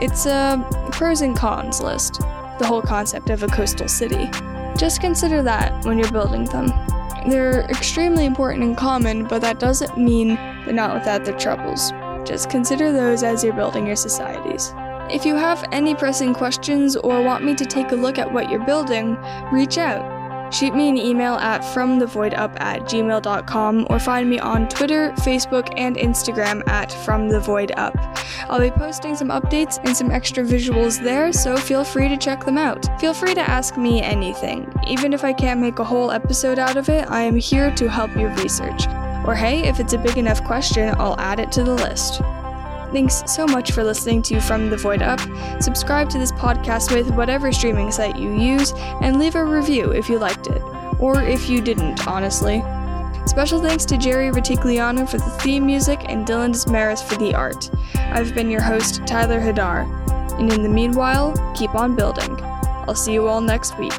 It's a pros and cons list, the whole concept of a coastal city. Just consider that when you're building them. They're extremely important and common, but that doesn't mean they're not without their troubles. Just consider those as you're building your societies. If you have any pressing questions or want me to take a look at what you're building, reach out. Shoot me an email at fromthevoidup at gmail.com or find me on Twitter, Facebook, and Instagram at fromthevoidup. I'll be posting some updates and some extra visuals there, so feel free to check them out. Feel free to ask me anything. Even if I can't make a whole episode out of it, I am here to help your research. Or hey, if it's a big enough question, I'll add it to the list. Thanks so much for listening to From the Void Up. Subscribe to this podcast with whatever streaming site you use, and leave a review if you liked it. Or if you didn't, honestly. Special thanks to Jerry Retigliano for the theme music and Dylan Desmaris for the art. I've been your host, Tyler Hadar. And in the meanwhile, keep on building. I'll see you all next week.